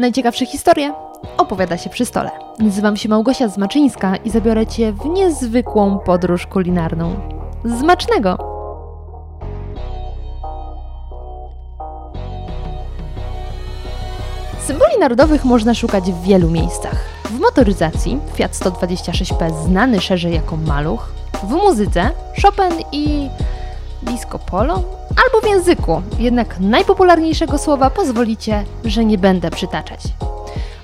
Najciekawsze historie opowiada się przy stole. Nazywam się Małgosia Zmaczyńska i zabiorę Cię w niezwykłą podróż kulinarną. Zmacznego! Symboli narodowych można szukać w wielu miejscach. W motoryzacji Fiat 126P znany szerzej jako Maluch, w muzyce Chopin i disco polo, albo w języku, jednak najpopularniejszego słowa pozwolicie, że nie będę przytaczać.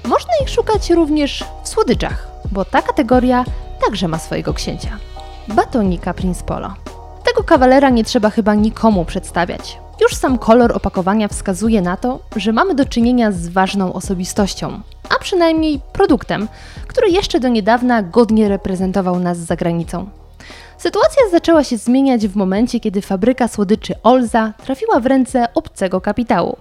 Można ich szukać również w słodyczach, bo ta kategoria także ma swojego księcia. Batonika Prince Polo. Tego kawalera nie trzeba chyba nikomu przedstawiać. Już sam kolor opakowania wskazuje na to, że mamy do czynienia z ważną osobistością, a przynajmniej produktem, który jeszcze do niedawna godnie reprezentował nas za granicą. Sytuacja zaczęła się zmieniać w momencie, kiedy fabryka słodyczy Olza trafiła w ręce obcego kapitału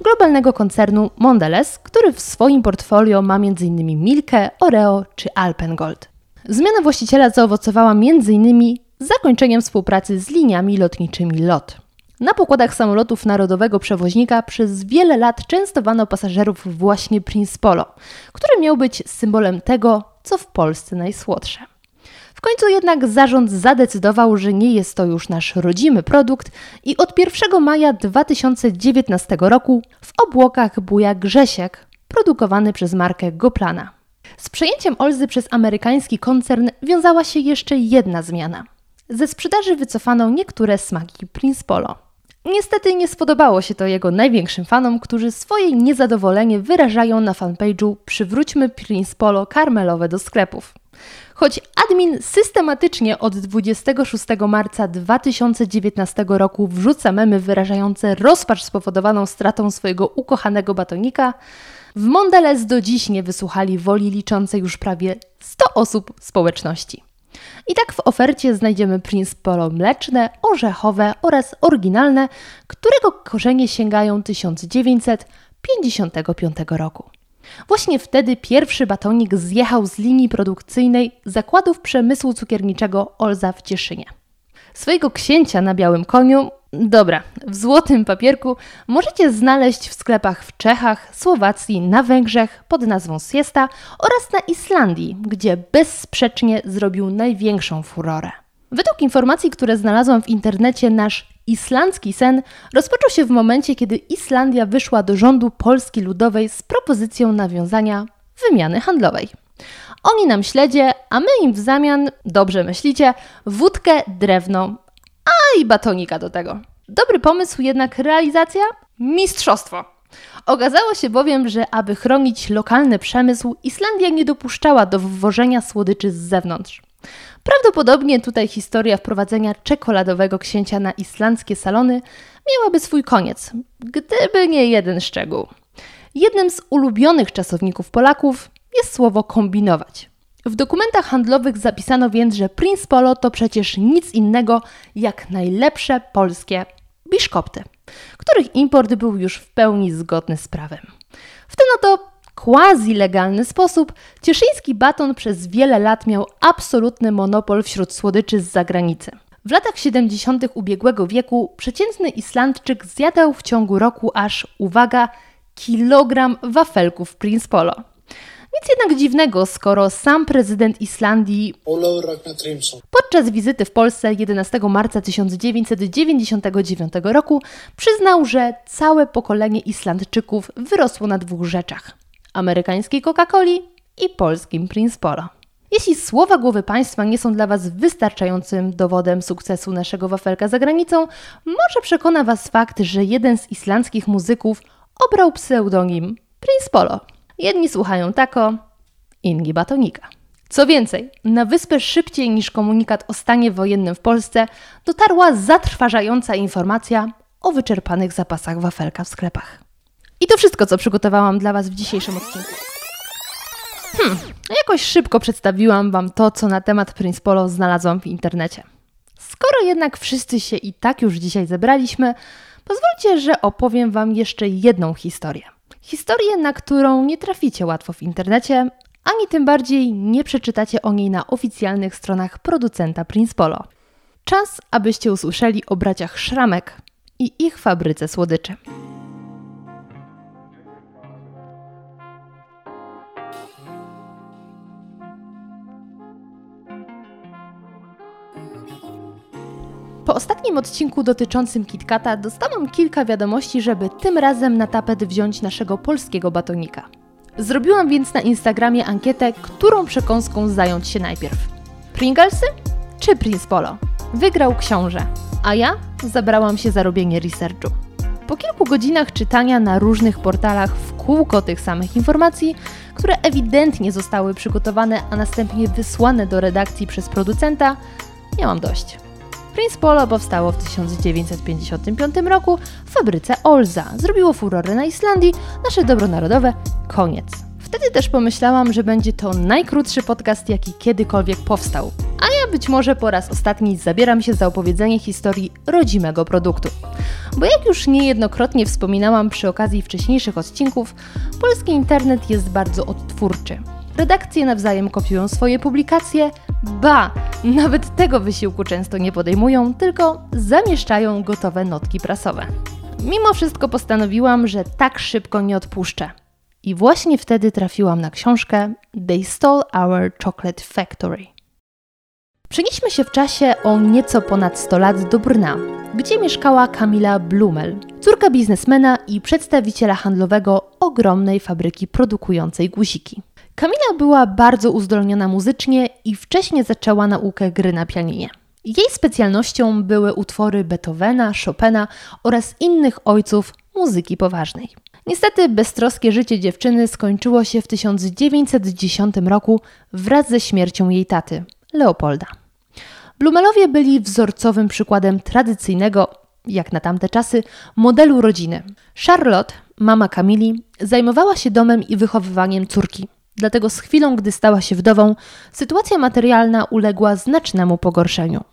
globalnego koncernu Mondelez, który w swoim portfolio ma m.in. Milkę, Oreo czy Alpengold. Zmiana właściciela zaowocowała m.in. zakończeniem współpracy z liniami lotniczymi LOT. Na pokładach samolotów narodowego przewoźnika przez wiele lat częstowano pasażerów właśnie Prince Polo, który miał być symbolem tego, co w Polsce najsłodsze. W końcu jednak zarząd zadecydował, że nie jest to już nasz rodzimy produkt i od 1 maja 2019 roku w obłokach buja Grzesiek, produkowany przez markę Goplana. Z przejęciem Olzy przez amerykański koncern wiązała się jeszcze jedna zmiana. Ze sprzedaży wycofano niektóre smaki Prince Polo. Niestety nie spodobało się to jego największym fanom, którzy swoje niezadowolenie wyrażają na fanpage'u Przywróćmy Prince Polo karmelowe do sklepów. Choć admin systematycznie od 26 marca 2019 roku wrzuca memy wyrażające rozpacz spowodowaną stratą swojego ukochanego batonika, w Mondelez do dziś nie wysłuchali woli liczącej już prawie 100 osób społeczności. I tak w ofercie znajdziemy Prince Polo mleczne, orzechowe oraz oryginalne, którego korzenie sięgają 1955 roku. Właśnie wtedy pierwszy batonik zjechał z linii produkcyjnej zakładów przemysłu cukierniczego Olza w Cieszynie. Swojego księcia na białym koniu, dobra, w złotym papierku, możecie znaleźć w sklepach w Czechach, Słowacji, na Węgrzech pod nazwą Siesta oraz na Islandii, gdzie bezsprzecznie zrobił największą furorę. Według informacji, które znalazłam w internecie, nasz islandzki sen rozpoczął się w momencie, kiedy Islandia wyszła do rządu Polski Ludowej z propozycją nawiązania wymiany handlowej. Oni nam śledzie, a my im w zamian, dobrze myślicie, wódkę, drewno, a i batonika do tego. Dobry pomysł, jednak realizacja? Mistrzostwo! Okazało się bowiem, że aby chronić lokalny przemysł, Islandia nie dopuszczała do wwożenia słodyczy z zewnątrz. Prawdopodobnie tutaj historia wprowadzenia czekoladowego księcia na islandzkie salony miałaby swój koniec, gdyby nie jeden szczegół. Jednym z ulubionych czasowników Polaków jest słowo kombinować. W dokumentach handlowych zapisano więc, że Prince Polo to przecież nic innego jak najlepsze polskie biszkopty, których import był już w pełni zgodny z prawem. W ten oto quasi-legalny sposób, cieszyński baton przez wiele lat miał absolutny monopol wśród słodyczy z zagranicy. W latach 70. ubiegłego wieku przeciętny Islandczyk zjadał w ciągu roku aż, uwaga, kilogram wafelków Prince Polo. Nic jednak dziwnego, skoro sam prezydent Islandii podczas wizyty w Polsce 11 marca 1999 roku przyznał, że całe pokolenie Islandczyków wyrosło na dwóch rzeczach amerykańskiej Coca-Coli i polskim Prince Polo. Jeśli słowa głowy państwa nie są dla Was wystarczającym dowodem sukcesu naszego wafelka za granicą, może przekona Was fakt, że jeden z islandzkich muzyków obrał pseudonim Prince Polo. Jedni słuchają tako, inni batonika. Co więcej, na wyspę szybciej niż komunikat o stanie wojennym w Polsce dotarła zatrważająca informacja o wyczerpanych zapasach wafelka w sklepach. I to wszystko, co przygotowałam dla Was w dzisiejszym odcinku. Hmm, jakoś szybko przedstawiłam Wam to, co na temat Prince Polo znalazłam w internecie. Skoro jednak wszyscy się i tak już dzisiaj zebraliśmy, pozwólcie, że opowiem Wam jeszcze jedną historię. Historię, na którą nie traficie łatwo w internecie, ani tym bardziej nie przeczytacie o niej na oficjalnych stronach producenta Prince Polo. Czas, abyście usłyszeli o braciach Szramek i ich fabryce słodyczy. Po ostatnim odcinku dotyczącym KitKata dostałam kilka wiadomości, żeby tym razem na tapet wziąć naszego polskiego batonika. Zrobiłam więc na Instagramie ankietę, którą przekąską zająć się najpierw. Pringlesy czy Prince Polo? Wygrał książę, a ja zabrałam się za robienie researchu. Po kilku godzinach czytania na różnych portalach w kółko tych samych informacji, które ewidentnie zostały przygotowane, a następnie wysłane do redakcji przez producenta, miałam dość. Prince Polo powstało w 1955 roku w fabryce Olza. Zrobiło furorę na Islandii, nasze dobro narodowe, koniec. Wtedy też pomyślałam, że będzie to najkrótszy podcast, jaki kiedykolwiek powstał. A ja być może po raz ostatni zabieram się za opowiedzenie historii rodzimego produktu. Bo jak już niejednokrotnie wspominałam przy okazji wcześniejszych odcinków, polski internet jest bardzo odtwórczy. Redakcje nawzajem kopiują swoje publikacje, ba, nawet tego wysiłku często nie podejmują, tylko zamieszczają gotowe notki prasowe. Mimo wszystko postanowiłam, że tak szybko nie odpuszczę. I właśnie wtedy trafiłam na książkę They Stole Our Chocolate Factory. Przenieśmy się w czasie o nieco ponad 100 lat do Brna, gdzie mieszkała Kamila Blumel, córka biznesmena i przedstawiciela handlowego ogromnej fabryki produkującej guziki. Kamila była bardzo uzdolniona muzycznie i wcześnie zaczęła naukę gry na pianinie. Jej specjalnością były utwory Beethovena, Chopina oraz innych ojców muzyki poważnej. Niestety beztroskie życie dziewczyny skończyło się w 1910 roku wraz ze śmiercią jej taty, Leopolda. Blumelowie byli wzorcowym przykładem tradycyjnego, jak na tamte czasy, modelu rodziny. Charlotte, mama Kamili, zajmowała się domem i wychowywaniem córki. Dlatego z chwilą, gdy stała się wdową, sytuacja materialna uległa znacznemu pogorszeniu.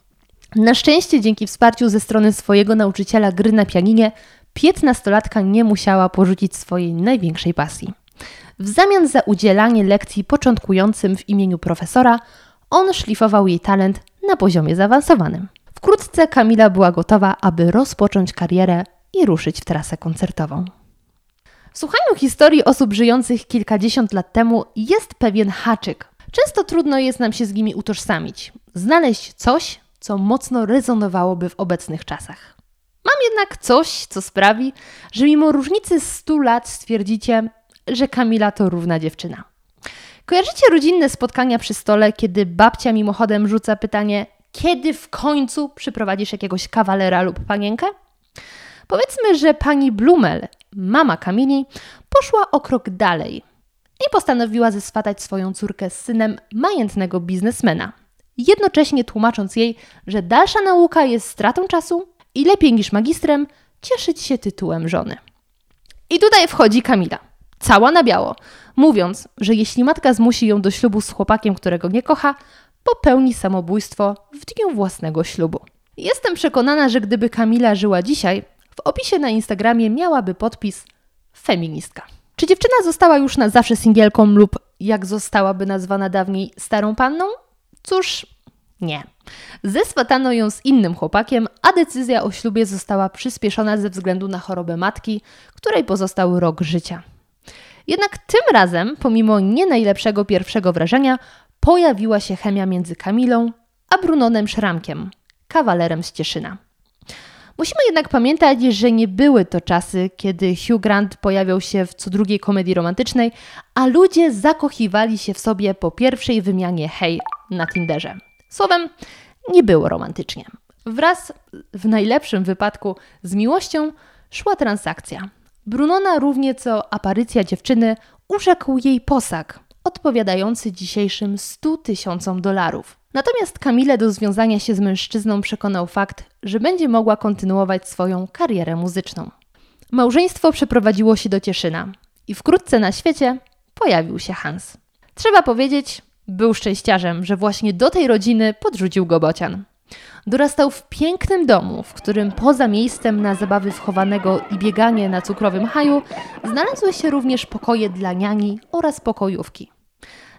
Na szczęście, dzięki wsparciu ze strony swojego nauczyciela gry na pianinie, piętnastolatka nie musiała porzucić swojej największej pasji. W zamian za udzielanie lekcji początkującym w imieniu profesora, on szlifował jej talent na poziomie zaawansowanym. Wkrótce Kamila była gotowa, aby rozpocząć karierę i ruszyć w trasę koncertową. W słuchaniu historii osób żyjących kilkadziesiąt lat temu jest pewien haczyk. Często trudno jest nam się z nimi utożsamić, znaleźć coś, co mocno rezonowałoby w obecnych czasach. Mam jednak coś, co sprawi, że mimo różnicy 100 lat stwierdzicie, że Kamila to równa dziewczyna. Kojarzycie rodzinne spotkania przy stole, kiedy babcia mimochodem rzuca pytanie, kiedy w końcu przyprowadzisz jakiegoś kawalera lub panienkę? Powiedzmy, że pani Blumel, mama Kamili, poszła o krok dalej i postanowiła zeswatać swoją córkę z synem majętnego biznesmena, jednocześnie tłumacząc jej, że dalsza nauka jest stratą czasu i lepiej niż magistrem cieszyć się tytułem żony. I tutaj wchodzi Kamila, cała na biało, mówiąc, że jeśli matka zmusi ją do ślubu z chłopakiem, którego nie kocha, popełni samobójstwo w dniu własnego ślubu. Jestem przekonana, że gdyby Kamila żyła dzisiaj, w opisie na Instagramie miałaby podpis feministka. Czy dziewczyna została już na zawsze singielką lub jak zostałaby nazwana dawniej starą panną? Cóż, nie. Zeswatano ją z innym chłopakiem, a decyzja o ślubie została przyspieszona ze względu na chorobę matki, której pozostał rok życia. Jednak tym razem, pomimo nie najlepszego pierwszego wrażenia, pojawiła się chemia między Kamilą a Brunonem Szramkiem, kawalerem z Cieszyna. Musimy jednak pamiętać, że nie były to czasy, kiedy Hugh Grant pojawiał się w co drugiej komedii romantycznej, a ludzie zakochiwali się w sobie po pierwszej wymianie hej na Tinderze. Słowem, nie było romantycznie. Wraz w najlepszym wypadku z miłością szła transakcja. Brunona równie co aparycja dziewczyny urzekł jej posag, odpowiadający dzisiejszym 100 tysiącom dolarów. Natomiast Kamilę do związania się z mężczyzną przekonał fakt, że będzie mogła kontynuować swoją karierę muzyczną. Małżeństwo przeprowadziło się do Cieszyna i wkrótce na świecie pojawił się Hans. Trzeba powiedzieć, był szczęściarzem, że właśnie do tej rodziny podrzucił go bocian. Dorastał w pięknym domu, w którym poza miejscem na zabawy wchowanego i bieganie na cukrowym haju znalazły się również pokoje dla niani oraz pokojówki.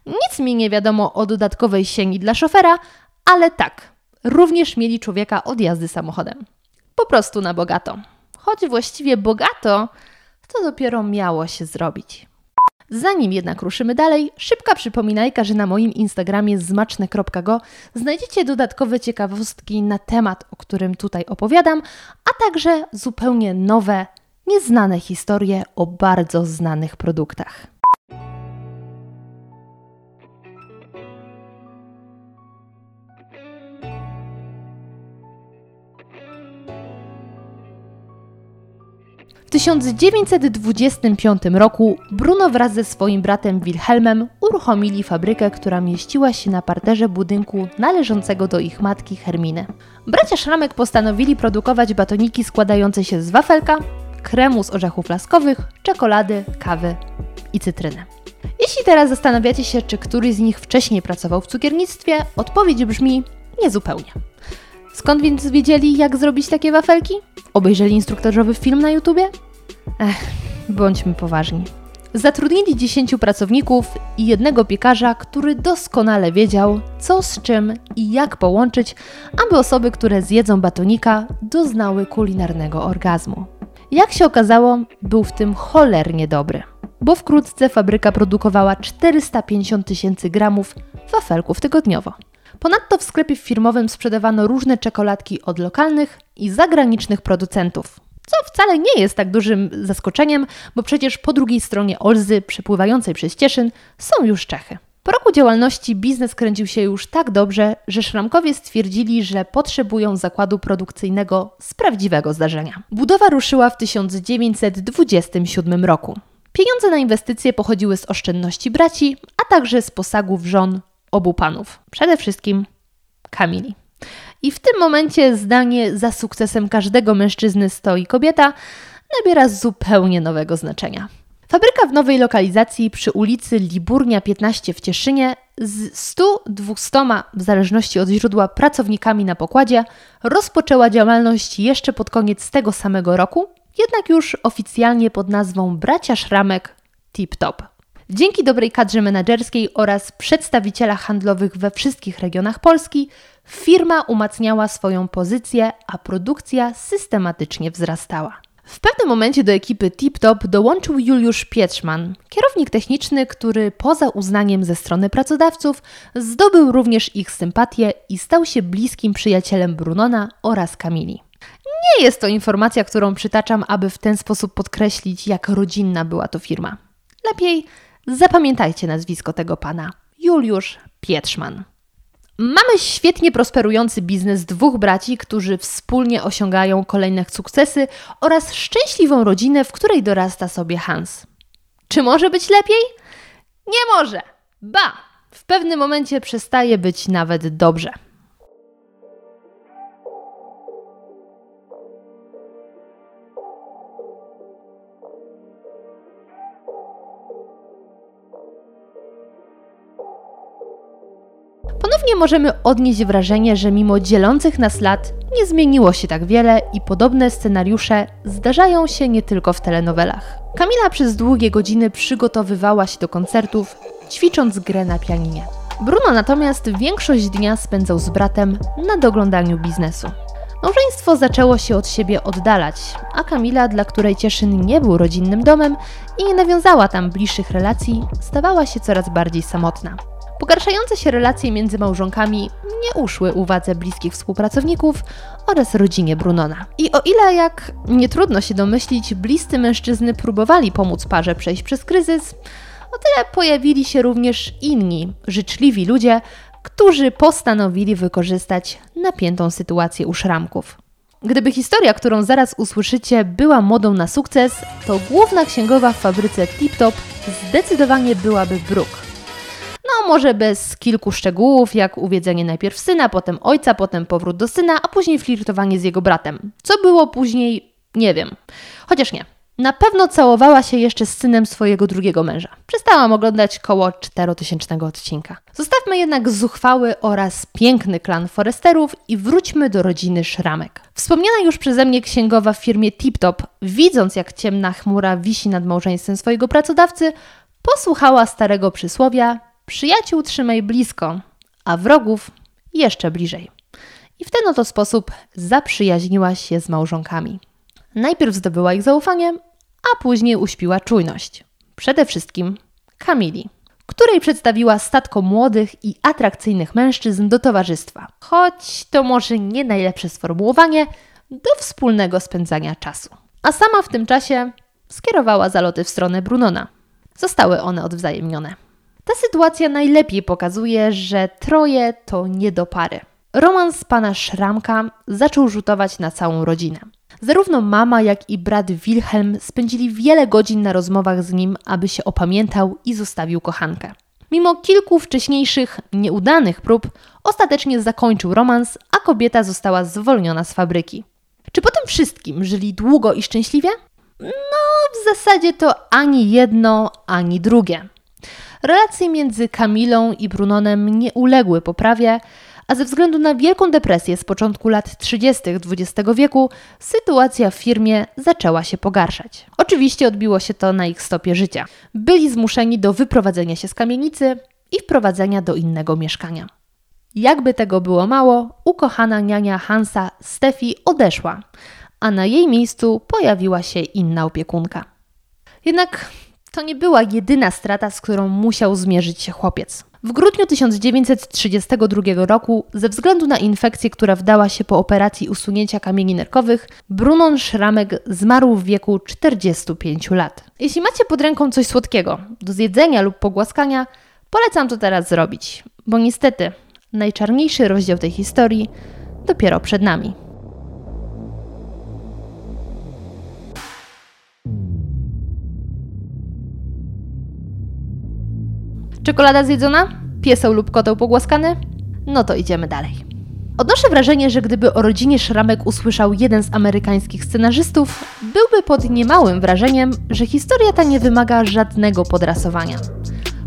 Nic mi nie wiadomo o dodatkowej sieni dla szofera, ale tak, również mieli człowieka od jazdy samochodem. Po prostu na bogato. Choć właściwie bogato, to dopiero miało się zrobić. Zanim jednak ruszymy dalej, szybka przypominajka, że na moim Instagramie zmaczne.go znajdziecie dodatkowe ciekawostki na temat, o którym tutaj opowiadam, a także zupełnie nowe, nieznane historie o bardzo znanych produktach. 1925 roku Bruno wraz ze swoim bratem Wilhelmem uruchomili fabrykę, która mieściła się na parterze budynku należącego do ich matki Herminy. Bracia Szramek postanowili produkować batoniki składające się z wafelka, kremu z orzechów laskowych, czekolady, kawy i cytryny. Jeśli teraz zastanawiacie się, czy któryś z nich wcześniej pracował w cukiernictwie, odpowiedź brzmi niezupełnie. Skąd więc wiedzieli, jak zrobić takie wafelki? Obejrzeli instruktażowy film na YouTubie? Ech, bądźmy poważni. Zatrudnili 10 pracowników i jednego piekarza, który doskonale wiedział, co z czym i jak połączyć, aby osoby, które zjedzą batonika, doznały kulinarnego orgazmu. Jak się okazało, był w tym cholernie dobry, bo wkrótce fabryka produkowała 450 tysięcy gramów wafelków tygodniowo. Ponadto w sklepie firmowym sprzedawano różne czekoladki od lokalnych i zagranicznych producentów, co wcale nie jest tak dużym zaskoczeniem, bo przecież po drugiej stronie Olzy, przepływającej przez Cieszyn, są już Czechy. Po roku działalności biznes kręcił się już tak dobrze, że Szramkowie stwierdzili, że potrzebują zakładu produkcyjnego z prawdziwego zdarzenia. Budowa ruszyła w 1927 roku. Pieniądze na inwestycje pochodziły z oszczędności braci, a także z posagów żon obu panów. Przede wszystkim Kamili. I w tym momencie zdanie za sukcesem każdego mężczyzny stoi kobieta nabiera zupełnie nowego znaczenia. Fabryka w nowej lokalizacji przy ulicy Liburnia 15 w Cieszynie z 100-200 w zależności od źródła pracownikami na pokładzie rozpoczęła działalność jeszcze pod koniec tego samego roku, jednak już oficjalnie pod nazwą Bracia Szramek Tip Top. Dzięki dobrej kadrze menedżerskiej oraz przedstawicielach handlowych we wszystkich regionach Polski, firma umacniała swoją pozycję, a produkcja systematycznie wzrastała. W pewnym momencie do ekipy Tip Top dołączył Juliusz Pietrzman, kierownik techniczny, który poza uznaniem ze strony pracodawców zdobył również ich sympatię i stał się bliskim przyjacielem Brunona oraz Kamili. Nie jest to informacja, którą przytaczam, aby w ten sposób podkreślić, jak rodzinna była to firma. Lepiej zapamiętajcie nazwisko tego pana Juliusz Pietrzman. Mamy świetnie prosperujący biznes dwóch braci, którzy wspólnie osiągają kolejne sukcesy oraz szczęśliwą rodzinę, w której dorasta sobie Hans. Czy może być lepiej? Nie może! Ba! W pewnym momencie przestaje być nawet dobrze. Ponownie możemy odnieść wrażenie, że mimo dzielących nas lat nie zmieniło się tak wiele i podobne scenariusze zdarzają się nie tylko w telenowelach. Kamila przez długie godziny przygotowywała się do koncertów, ćwicząc grę na pianinie. Bruno natomiast większość dnia spędzał z bratem na doglądaniu biznesu. Małżeństwo zaczęło się od siebie oddalać, a Kamila, dla której Cieszyn nie był rodzinnym domem i nie nawiązała tam bliższych relacji, stawała się coraz bardziej samotna. Pogarszające się relacje między małżonkami nie uszły uwadze bliskich współpracowników oraz rodzinie Brunona. I o ile, jak nie trudno się domyślić, bliscy mężczyzny próbowali pomóc parze przejść przez kryzys, o tyle pojawili się również inni, życzliwi ludzie, którzy postanowili wykorzystać napiętą sytuację u szramków. Gdyby historia, którą zaraz usłyszycie, była modą na sukces, to główna księgowa w fabryce Tip Top zdecydowanie byłaby Brooke. No, może bez kilku szczegółów, jak uwiedzenie najpierw syna, potem ojca, potem powrót do syna, a później flirtowanie z jego bratem. Co było później, nie wiem. Chociaż nie. Na pewno całowała się jeszcze z synem swojego drugiego męża. Przestałam oglądać koło 4000 odcinka. Zostawmy jednak zuchwały oraz piękny klan Foresterów i wróćmy do rodziny Szramek. Wspomniana już przeze mnie księgowa w firmie TipTop, widząc jak ciemna chmura wisi nad małżeństwem swojego pracodawcy, posłuchała starego przysłowia Przyjaciół trzymaj blisko, a wrogów jeszcze bliżej. I w ten oto sposób zaprzyjaźniła się z małżonkami. Najpierw zdobyła ich zaufanie, a później uśpiła czujność. Przede wszystkim Kamili, której przedstawiła statko młodych i atrakcyjnych mężczyzn do towarzystwa. Choć to może nie najlepsze sformułowanie, do wspólnego spędzania czasu. A sama w tym czasie skierowała zaloty w stronę Brunona. Zostały one odwzajemnione. Ta sytuacja najlepiej pokazuje, że troje to nie do pary. Romans pana Szramka zaczął rzutować na całą rodzinę. Zarówno mama, jak i brat Wilhelm spędzili wiele godzin na rozmowach z nim, aby się opamiętał i zostawił kochankę. Mimo kilku wcześniejszych nieudanych prób, ostatecznie zakończył romans, a kobieta została zwolniona z fabryki. Czy po tym wszystkim żyli długo i szczęśliwie? No, w zasadzie to ani jedno, ani drugie. Relacje między Kamilą i Brunonem nie uległy poprawie, a ze względu na wielką depresję z początku lat 30. XX wieku sytuacja w firmie zaczęła się pogarszać. Oczywiście odbiło się to na ich stopie życia. Byli zmuszeni do wyprowadzenia się z kamienicy i wprowadzenia do innego mieszkania. Jakby tego było mało, ukochana niania Hansa Steffi odeszła, a na jej miejscu pojawiła się inna opiekunka. Jednak to nie była jedyna strata, z którą musiał zmierzyć się chłopiec. W grudniu 1932 roku, ze względu na infekcję, która wdała się po operacji usunięcia kamieni nerkowych, Brunon Szramek zmarł w wieku 45 lat. Jeśli macie pod ręką coś słodkiego do zjedzenia lub pogłaskania, polecam to teraz zrobić, bo niestety najczarniejszy rozdział tej historii dopiero przed nami. Czekolada zjedzona? Pieseł lub koteł pogłaskany? No to idziemy dalej. Odnoszę wrażenie, że gdyby o rodzinie Szramek usłyszał jeden z amerykańskich scenarzystów, byłby pod niemałym wrażeniem, że historia ta nie wymaga żadnego podrasowania.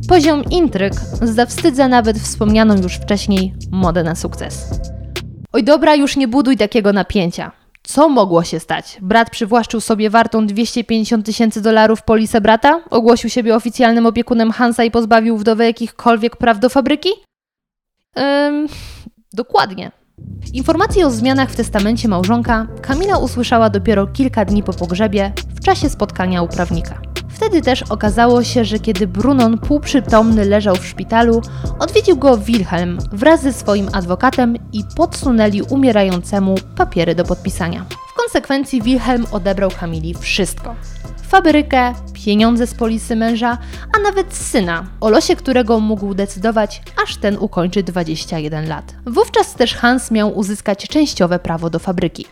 Poziom intryg zawstydza nawet wspomnianą już wcześniej modę na sukces. Oj dobra, już nie buduj takiego napięcia. Co mogło się stać? Brat przywłaszczył sobie wartą 250 tysięcy dolarów polisę brata? Ogłosił siebie oficjalnym opiekunem Hansa i pozbawił wdowę jakichkolwiek praw do fabryki? Ym, dokładnie. Informacje o zmianach w testamencie małżonka Kamila usłyszała dopiero kilka dni po pogrzebie w czasie spotkania u prawnika. Wtedy też okazało się, że kiedy Brunon półprzytomny leżał w szpitalu, odwiedził go Wilhelm wraz ze swoim adwokatem i podsunęli umierającemu papiery do podpisania. W konsekwencji Wilhelm odebrał Kamili wszystko. Fabrykę, pieniądze z polisy męża, a nawet syna, o losie którego mógł decydować, aż ten ukończy 21 lat. Wówczas też Hans miał uzyskać częściowe prawo do fabryki.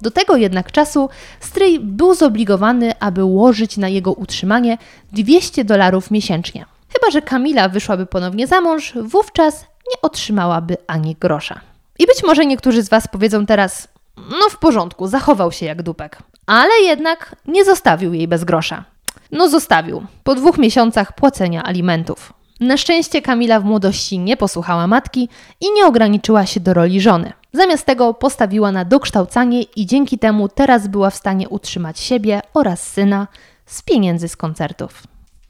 Do tego jednak czasu stryj był zobligowany, aby łożyć na jego utrzymanie 200 dolarów miesięcznie. Chyba, że Kamila wyszłaby ponownie za mąż, wówczas nie otrzymałaby ani grosza. I być może niektórzy z Was powiedzą teraz, no w porządku, zachował się jak dupek. Ale jednak nie zostawił jej bez grosza. No zostawił, po dwóch miesiącach płacenia alimentów. Na szczęście Kamila w młodości nie posłuchała matki i nie ograniczyła się do roli żony. Zamiast tego postawiła na dokształcanie i dzięki temu teraz była w stanie utrzymać siebie oraz syna z pieniędzy z koncertów.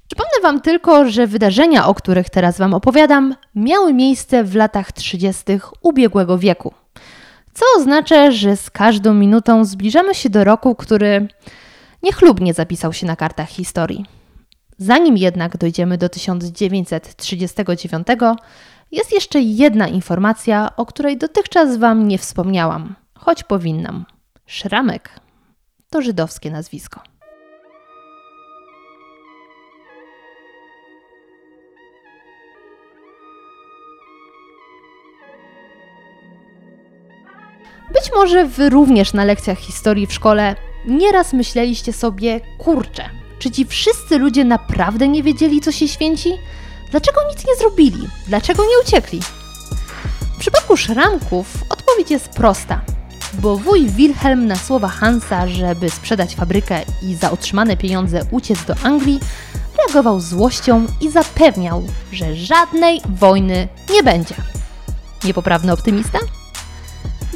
Przypomnę Wam tylko, że wydarzenia, o których teraz Wam opowiadam, miały miejsce w latach 30. ubiegłego wieku. Co oznacza, że z każdą minutą zbliżamy się do roku, który niechlubnie zapisał się na kartach historii. Zanim jednak dojdziemy do 1939, jest jeszcze jedna informacja, o której dotychczas Wam nie wspomniałam, choć powinnam. Szramek to żydowskie nazwisko. Być może Wy również na lekcjach historii w szkole nieraz myśleliście sobie, kurczę, czy ci wszyscy ludzie naprawdę nie wiedzieli, co się święci? Dlaczego nic nie zrobili? Dlaczego nie uciekli? W przypadku szramków odpowiedź jest prosta, bo wuj Wilhelm na słowa Hansa, żeby sprzedać fabrykę i za otrzymane pieniądze uciec do Anglii, reagował złością i zapewniał, że żadnej wojny nie będzie. Niepoprawny optymista?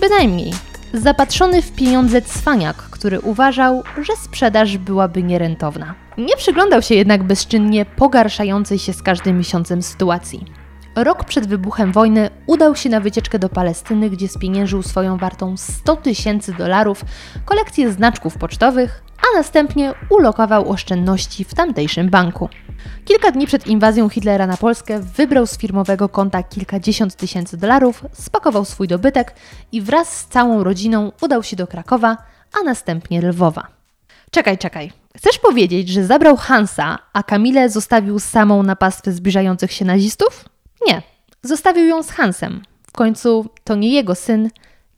Bynajmniej. Zapatrzony w pieniądze cwaniak, który uważał, że sprzedaż byłaby nierentowna. Nie przyglądał się jednak bezczynnie pogarszającej się z każdym miesiącem sytuacji. Rok przed wybuchem wojny udał się na wycieczkę do Palestyny, gdzie spieniężył swoją wartą 100 tysięcy dolarów kolekcję znaczków pocztowych, a następnie ulokował oszczędności w tamtejszym banku. Kilka dni przed inwazją Hitlera na Polskę wybrał z firmowego konta kilkadziesiąt tysięcy dolarów, spakował swój dobytek i wraz z całą rodziną udał się do Krakowa, a następnie Lwowa. Czekaj, czekaj. Chcesz powiedzieć, że zabrał Hansa, a Kamilę zostawił samą na pastwę zbliżających się nazistów? Nie, zostawił ją z Hansem. W końcu to nie jego syn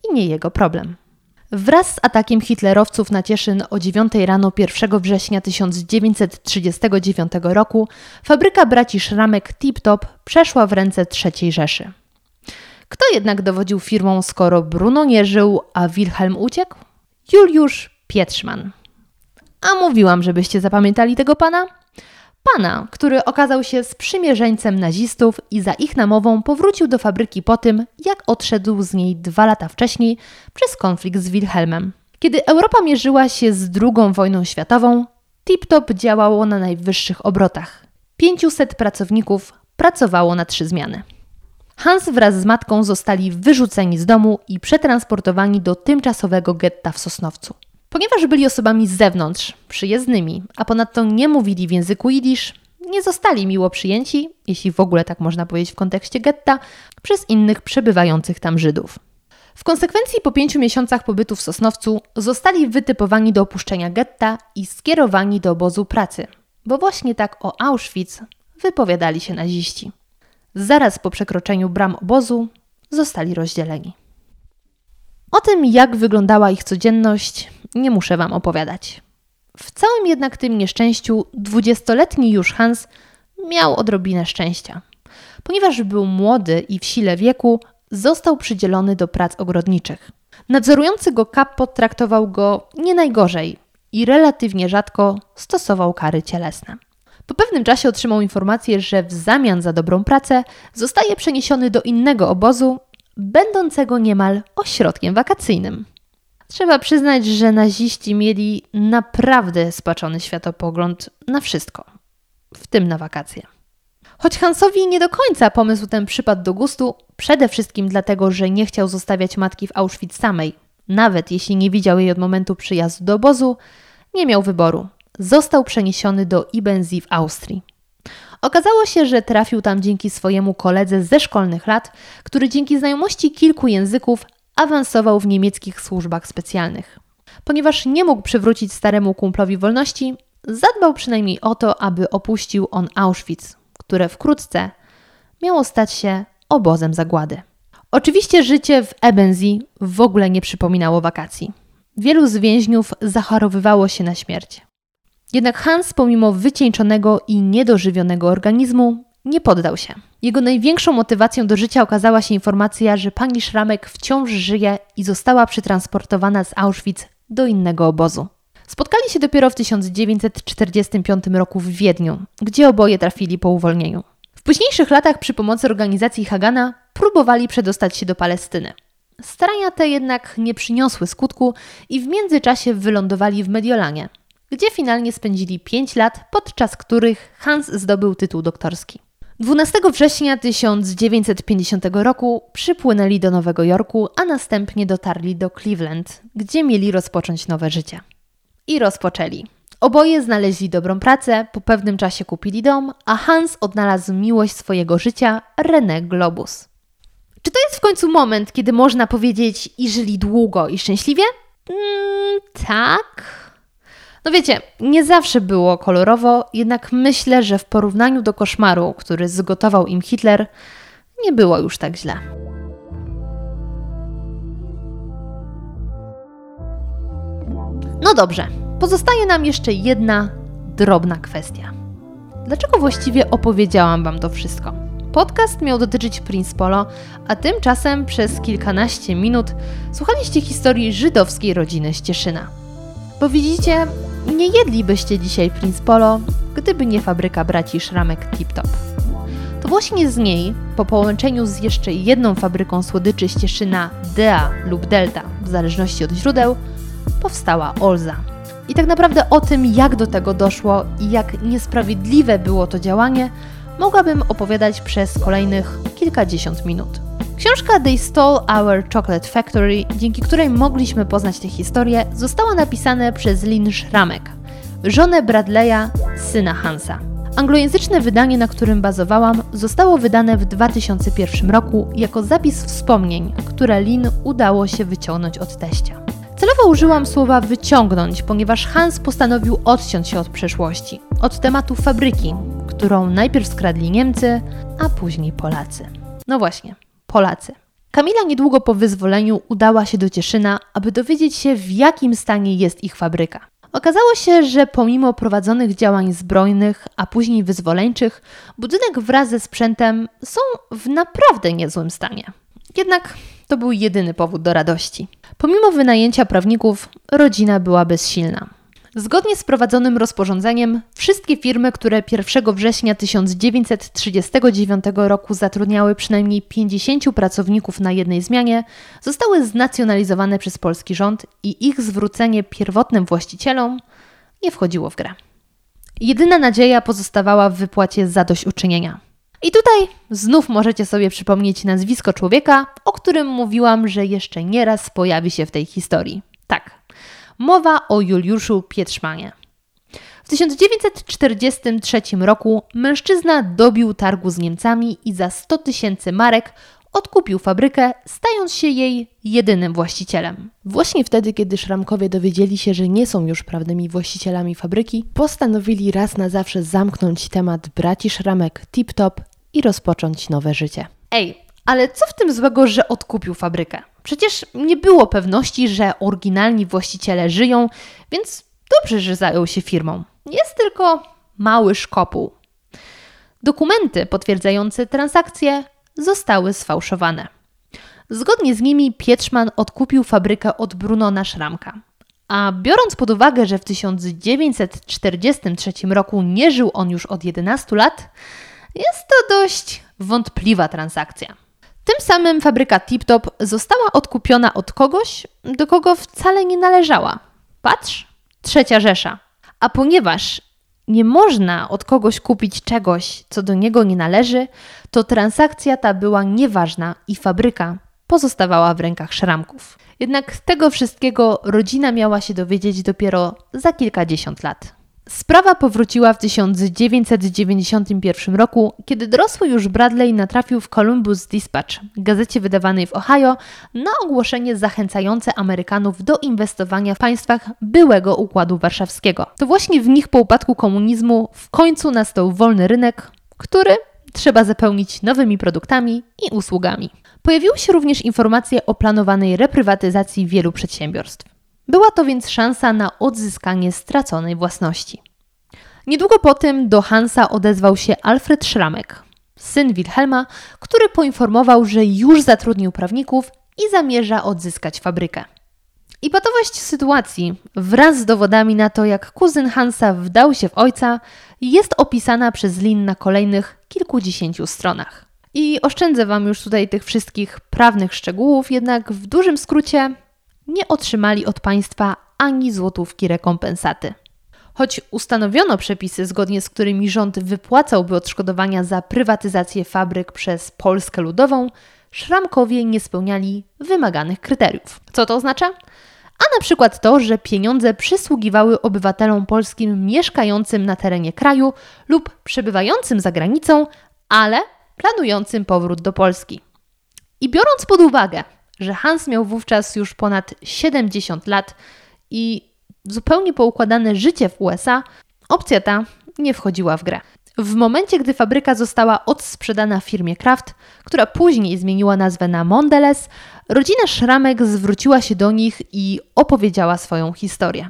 i nie jego problem. Wraz z atakiem hitlerowców na Cieszyn o 9 rano 1 września 1939 roku fabryka braci Szramek Tip-Top przeszła w ręce III Rzeszy. Kto jednak dowodził firmą, skoro Bruno nie żył, a Wilhelm uciekł? Juliusz Pietrzman. A mówiłam, żebyście zapamiętali tego pana? Pana, który okazał się sprzymierzeńcem nazistów i za ich namową powrócił do fabryki po tym, jak odszedł z niej dwa lata wcześniej przez konflikt z Wilhelmem. Kiedy Europa mierzyła się z II wojną światową, Tip-Top działało na najwyższych obrotach. 500 pracowników pracowało na trzy zmiany. Hans wraz z matką zostali wyrzuceni z domu i przetransportowani do tymczasowego getta w Sosnowcu. Ponieważ byli osobami z zewnątrz, przyjezdnymi, a ponadto nie mówili w języku jidysz, nie zostali miło przyjęci, jeśli w ogóle tak można powiedzieć w kontekście getta, przez innych przebywających tam Żydów. W konsekwencji po pięciu miesiącach pobytu w Sosnowcu zostali wytypowani do opuszczenia getta i skierowani do obozu pracy, bo właśnie tak o Auschwitz wypowiadali się naziści. Zaraz po przekroczeniu bram obozu zostali rozdzieleni. O tym, jak wyglądała ich codzienność, nie muszę Wam opowiadać. W całym jednak tym nieszczęściu dwudziestoletni już Hans miał odrobinę szczęścia. Ponieważ był młody i w sile wieku, został przydzielony do prac ogrodniczych. Nadzorujący go kap potraktował go nie najgorzej i relatywnie rzadko stosował kary cielesne. Po pewnym czasie otrzymał informację, że w zamian za dobrą pracę zostaje przeniesiony do innego obozu, będącego niemal ośrodkiem wakacyjnym. Trzeba przyznać, że naziści mieli naprawdę spaczony światopogląd na wszystko, w tym na wakacje. Choć Hansowi nie do końca pomysł ten przypadł do gustu, przede wszystkim dlatego, że nie chciał zostawiać matki w Auschwitz samej. Nawet jeśli nie widział jej od momentu przyjazdu do obozu, nie miał wyboru. Został przeniesiony do Ibenzi w Austrii. Okazało się, że trafił tam dzięki swojemu koledze ze szkolnych lat, który dzięki znajomości kilku języków awansował w niemieckich służbach specjalnych. Ponieważ nie mógł przywrócić staremu kumplowi wolności, zadbał przynajmniej o to, aby opuścił on Auschwitz, które wkrótce miało stać się obozem zagłady. Oczywiście życie w Ebenzi w ogóle nie przypominało wakacji. Wielu z więźniów zachorowywało się na śmierć. Jednak Hans, pomimo wycieńczonego i niedożywionego organizmu, nie poddał się. Jego największą motywacją do życia okazała się informacja, że pani Szramek wciąż żyje i została przetransportowana z Auschwitz do innego obozu. Spotkali się dopiero w 1945 roku w Wiedniu, gdzie oboje trafili po uwolnieniu. W późniejszych latach przy pomocy organizacji Hagana próbowali przedostać się do Palestyny. Starania te jednak nie przyniosły skutku i w międzyczasie wylądowali w Mediolanie, gdzie finalnie spędzili 5 lat, podczas których Hans zdobył tytuł doktorski. 12 września 1950 roku przypłynęli do Nowego Jorku, a następnie dotarli do Cleveland, gdzie mieli rozpocząć nowe życie. I rozpoczęli. Oboje znaleźli dobrą pracę, po pewnym czasie kupili dom, a Hans odnalazł miłość swojego życia, René Globus. Czy to jest w końcu moment, kiedy można powiedzieć i żyli długo i szczęśliwie? Mm, tak. No wiecie, nie zawsze było kolorowo, jednak myślę, że w porównaniu do koszmaru, który zgotował im Hitler, nie było już tak źle. No dobrze, pozostaje nam jeszcze jedna drobna kwestia. Dlaczego właściwie opowiedziałam Wam to wszystko? Podcast miał dotyczyć Prince Polo, a tymczasem przez kilkanaście minut słuchaliście historii żydowskiej rodziny z Cieszyna. Bo widzicie, nie jedlibyście dzisiaj Prince Polo, gdyby nie fabryka braci Szramek Tip Top. To właśnie z niej, po połączeniu z jeszcze jedną fabryką słodyczy z Cieszyna Dea lub Delta, w zależności od źródeł, powstała Olza. I tak naprawdę o tym, jak do tego doszło i jak niesprawiedliwe było to działanie, mogłabym opowiadać przez kolejnych kilkadziesiąt minut. Książka They Stole Our Chocolate Factory, dzięki której mogliśmy poznać tę historię, została napisana przez Lynn Schramek, żonę Bradley'a, syna Hansa. Anglojęzyczne wydanie, na którym bazowałam, zostało wydane w 2001 roku jako zapis wspomnień, które Lin udało się wyciągnąć od teścia. Celowo użyłam słowa wyciągnąć, ponieważ Hans postanowił odciąć się od przeszłości, od tematu fabryki, którą najpierw skradli Niemcy, a później Polacy. No właśnie, Polacy. Kamila niedługo po wyzwoleniu udała się do Cieszyna, aby dowiedzieć się, w jakim stanie jest ich fabryka. Okazało się, że pomimo prowadzonych działań zbrojnych, a później wyzwoleńczych, budynek wraz ze sprzętem są w naprawdę niezłym stanie. Jednak to był jedyny powód do radości. Pomimo wynajęcia prawników, rodzina była bezsilna. Zgodnie z prowadzonym rozporządzeniem, wszystkie firmy, które 1 września 1939 roku zatrudniały przynajmniej 50 pracowników na jednej zmianie, zostały znacjonalizowane przez polski rząd i ich zwrócenie pierwotnym właścicielom nie wchodziło w grę. Jedyna nadzieja pozostawała w wypłacie zadośćuczynienia. I tutaj znów możecie sobie przypomnieć nazwisko człowieka, o którym mówiłam, że jeszcze nieraz pojawi się w tej historii. Tak, mowa o Juliuszu Pietrzmanie. W 1943 roku mężczyzna dobił targu z Niemcami i za 100 tysięcy marek odkupił fabrykę, stając się jej jedynym właścicielem. Właśnie wtedy, kiedy Szramkowie dowiedzieli się, że nie są już prawnymi właścicielami fabryki, postanowili raz na zawsze zamknąć temat braci Szramek tip-top i rozpocząć nowe życie. Ej, ale co w tym złego, że odkupił fabrykę? Przecież nie było pewności, że oryginalni właściciele żyją, więc dobrze, że zajął się firmą. Jest tylko mały szkopuł. Dokumenty potwierdzające transakcje zostały sfałszowane. Zgodnie z nimi Pietrzman odkupił fabrykę od Brunona Szramka. A biorąc pod uwagę, że w 1943 roku nie żył on już od 11 lat, jest to dość wątpliwa transakcja. Tym samym fabryka Tiptop została odkupiona od kogoś, do kogo wcale nie należała. Patrz, trzecia Rzesza. A ponieważ nie można od kogoś kupić czegoś, co do niego nie należy, to transakcja ta była nieważna i fabryka pozostawała w rękach szramków. Jednak tego wszystkiego rodzina miała się dowiedzieć dopiero za kilkadziesiąt lat. Sprawa powróciła w 1991 roku, kiedy dorosły już Bradley natrafił w Columbus Dispatch, gazecie wydawanej w Ohio, na ogłoszenie zachęcające Amerykanów do inwestowania w państwach byłego Układu Warszawskiego. To właśnie w nich po upadku komunizmu w końcu nastał wolny rynek, który trzeba zapełnić nowymi produktami i usługami. Pojawiły się również informacje o planowanej reprywatyzacji wielu przedsiębiorstw. Była to więc szansa na odzyskanie straconej własności. Niedługo po tym do Hansa odezwał się Alfred Schramek, syn Wilhelma, który poinformował, że już zatrudnił prawników i zamierza odzyskać fabrykę. I patowość sytuacji wraz z dowodami na to, jak kuzyn Hansa wdał się w ojca, jest opisana przez Lin na kolejnych kilkudziesięciu stronach. I oszczędzę Wam już tutaj tych wszystkich prawnych szczegółów, jednak w dużym skrócie nie otrzymali od państwa ani złotówki rekompensaty. Choć ustanowiono przepisy, zgodnie z którymi rząd wypłacałby odszkodowania za prywatyzację fabryk przez Polskę Ludową, Szramkowie nie spełniali wymaganych kryteriów. Co to oznacza? A na przykład to, że pieniądze przysługiwały obywatelom polskim mieszkającym na terenie kraju lub przebywającym za granicą, ale planującym powrót do Polski. I biorąc pod uwagę, że Hans miał wówczas już ponad 70 lat i zupełnie poukładane życie w USA, opcja ta nie wchodziła w grę. W momencie, gdy fabryka została odsprzedana firmie Kraft, która później zmieniła nazwę na Mondelez, rodzina Szramek zwróciła się do nich i opowiedziała swoją historię.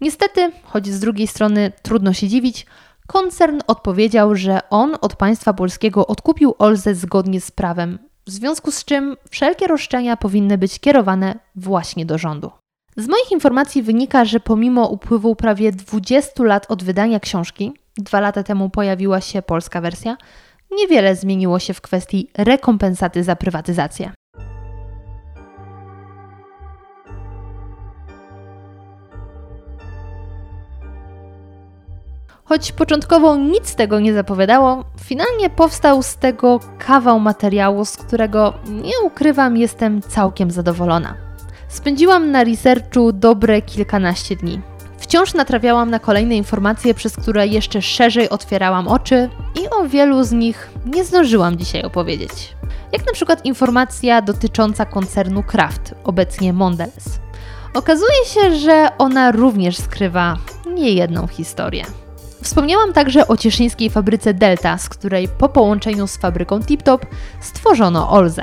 Niestety, choć z drugiej strony trudno się dziwić, koncern odpowiedział, że on od państwa polskiego odkupił Olzę zgodnie z prawem w związku z czym wszelkie roszczenia powinny być kierowane właśnie do rządu. Z moich informacji wynika, że pomimo upływu prawie 20 lat od wydania książki, dwa lata temu pojawiła się polska wersja, niewiele zmieniło się w kwestii rekompensaty za prywatyzację. Choć początkowo nic tego nie zapowiadało, finalnie powstał z tego kawał materiału, z którego nie ukrywam, jestem całkiem zadowolona. Spędziłam na researchu dobre kilkanaście dni. Wciąż natrafiałam na kolejne informacje, przez które jeszcze szerzej otwierałam oczy i o wielu z nich nie zdążyłam dzisiaj opowiedzieć. Jak na przykład informacja dotycząca koncernu Kraft, obecnie Mondelez. Okazuje się, że ona również skrywa niejedną historię. Wspomniałam także o cieszyńskiej fabryce Delta, z której po połączeniu z fabryką Tiptop stworzono Olzę.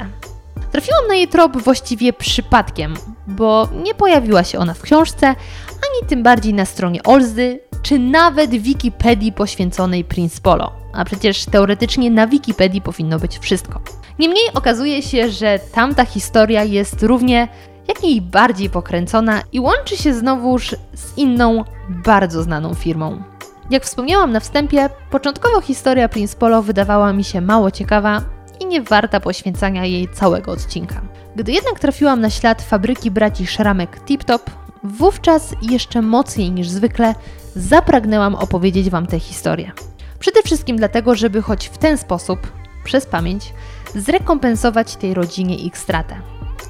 Trafiłam na jej trop właściwie przypadkiem, bo nie pojawiła się ona w książce, ani tym bardziej na stronie Olzy, czy nawet Wikipedii poświęconej Prince Polo. A przecież teoretycznie na Wikipedii powinno być wszystko. Niemniej okazuje się, że tamta historia jest równie jak i bardziej pokręcona i łączy się znowuż z inną, bardzo znaną firmą. Jak wspomniałam na wstępie, początkowo historia Prince Polo wydawała mi się mało ciekawa i nie warta poświęcania jej całego odcinka. Gdy jednak trafiłam na ślad fabryki braci Szramek Tip Top, wówczas jeszcze mocniej niż zwykle zapragnęłam opowiedzieć Wam tę historię. Przede wszystkim dlatego, żeby choć w ten sposób, przez pamięć, zrekompensować tej rodzinie ich stratę.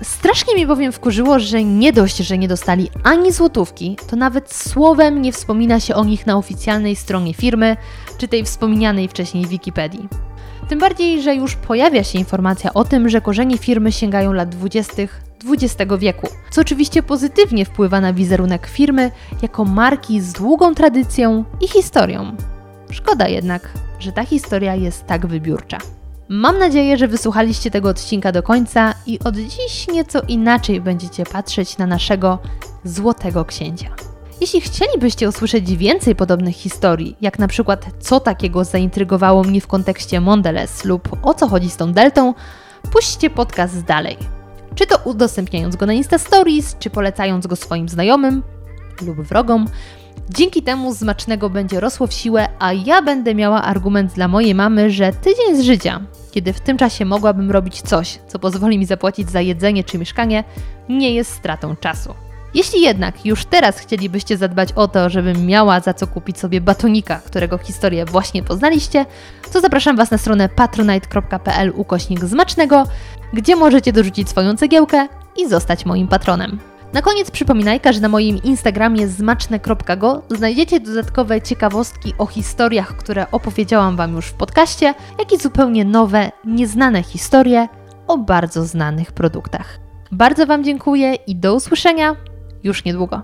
Strasznie mi bowiem wkurzyło, że nie dość, że nie dostali ani złotówki, to nawet słowem nie wspomina się o nich na oficjalnej stronie firmy, czy tej wspomnianej wcześniej Wikipedii. Tym bardziej, że już pojawia się informacja o tym, że korzenie firmy sięgają lat 20. XX wieku, co oczywiście pozytywnie wpływa na wizerunek firmy jako marki z długą tradycją i historią. Szkoda jednak, że ta historia jest tak wybiórcza. Mam nadzieję, że wysłuchaliście tego odcinka do końca i od dziś nieco inaczej będziecie patrzeć na naszego złotego księcia. Jeśli chcielibyście usłyszeć więcej podobnych historii, jak na przykład co takiego zaintrygowało mnie w kontekście Mondelez lub o co chodzi z tą deltą, puśćcie podcast dalej. Czy to udostępniając go na Insta Stories, czy polecając go swoim znajomym lub wrogom. Dzięki temu zmacznego będzie rosło w siłę, a ja będę miała argument dla mojej mamy, że tydzień z życia, kiedy w tym czasie mogłabym robić coś, co pozwoli mi zapłacić za jedzenie czy mieszkanie, nie jest stratą czasu. Jeśli jednak już teraz chcielibyście zadbać o to, żebym miała za co kupić sobie batonika, którego historię właśnie poznaliście, to zapraszam Was na stronę patronite.pl ukośnik gdzie możecie dorzucić swoją cegiełkę i zostać moim patronem. Na koniec przypominajka, że na moim Instagramie zmaczne.go znajdziecie dodatkowe ciekawostki o historiach, które opowiedziałam Wam już w podcaście, jak i zupełnie nowe, nieznane historie o bardzo znanych produktach. Bardzo Wam dziękuję i do usłyszenia już niedługo.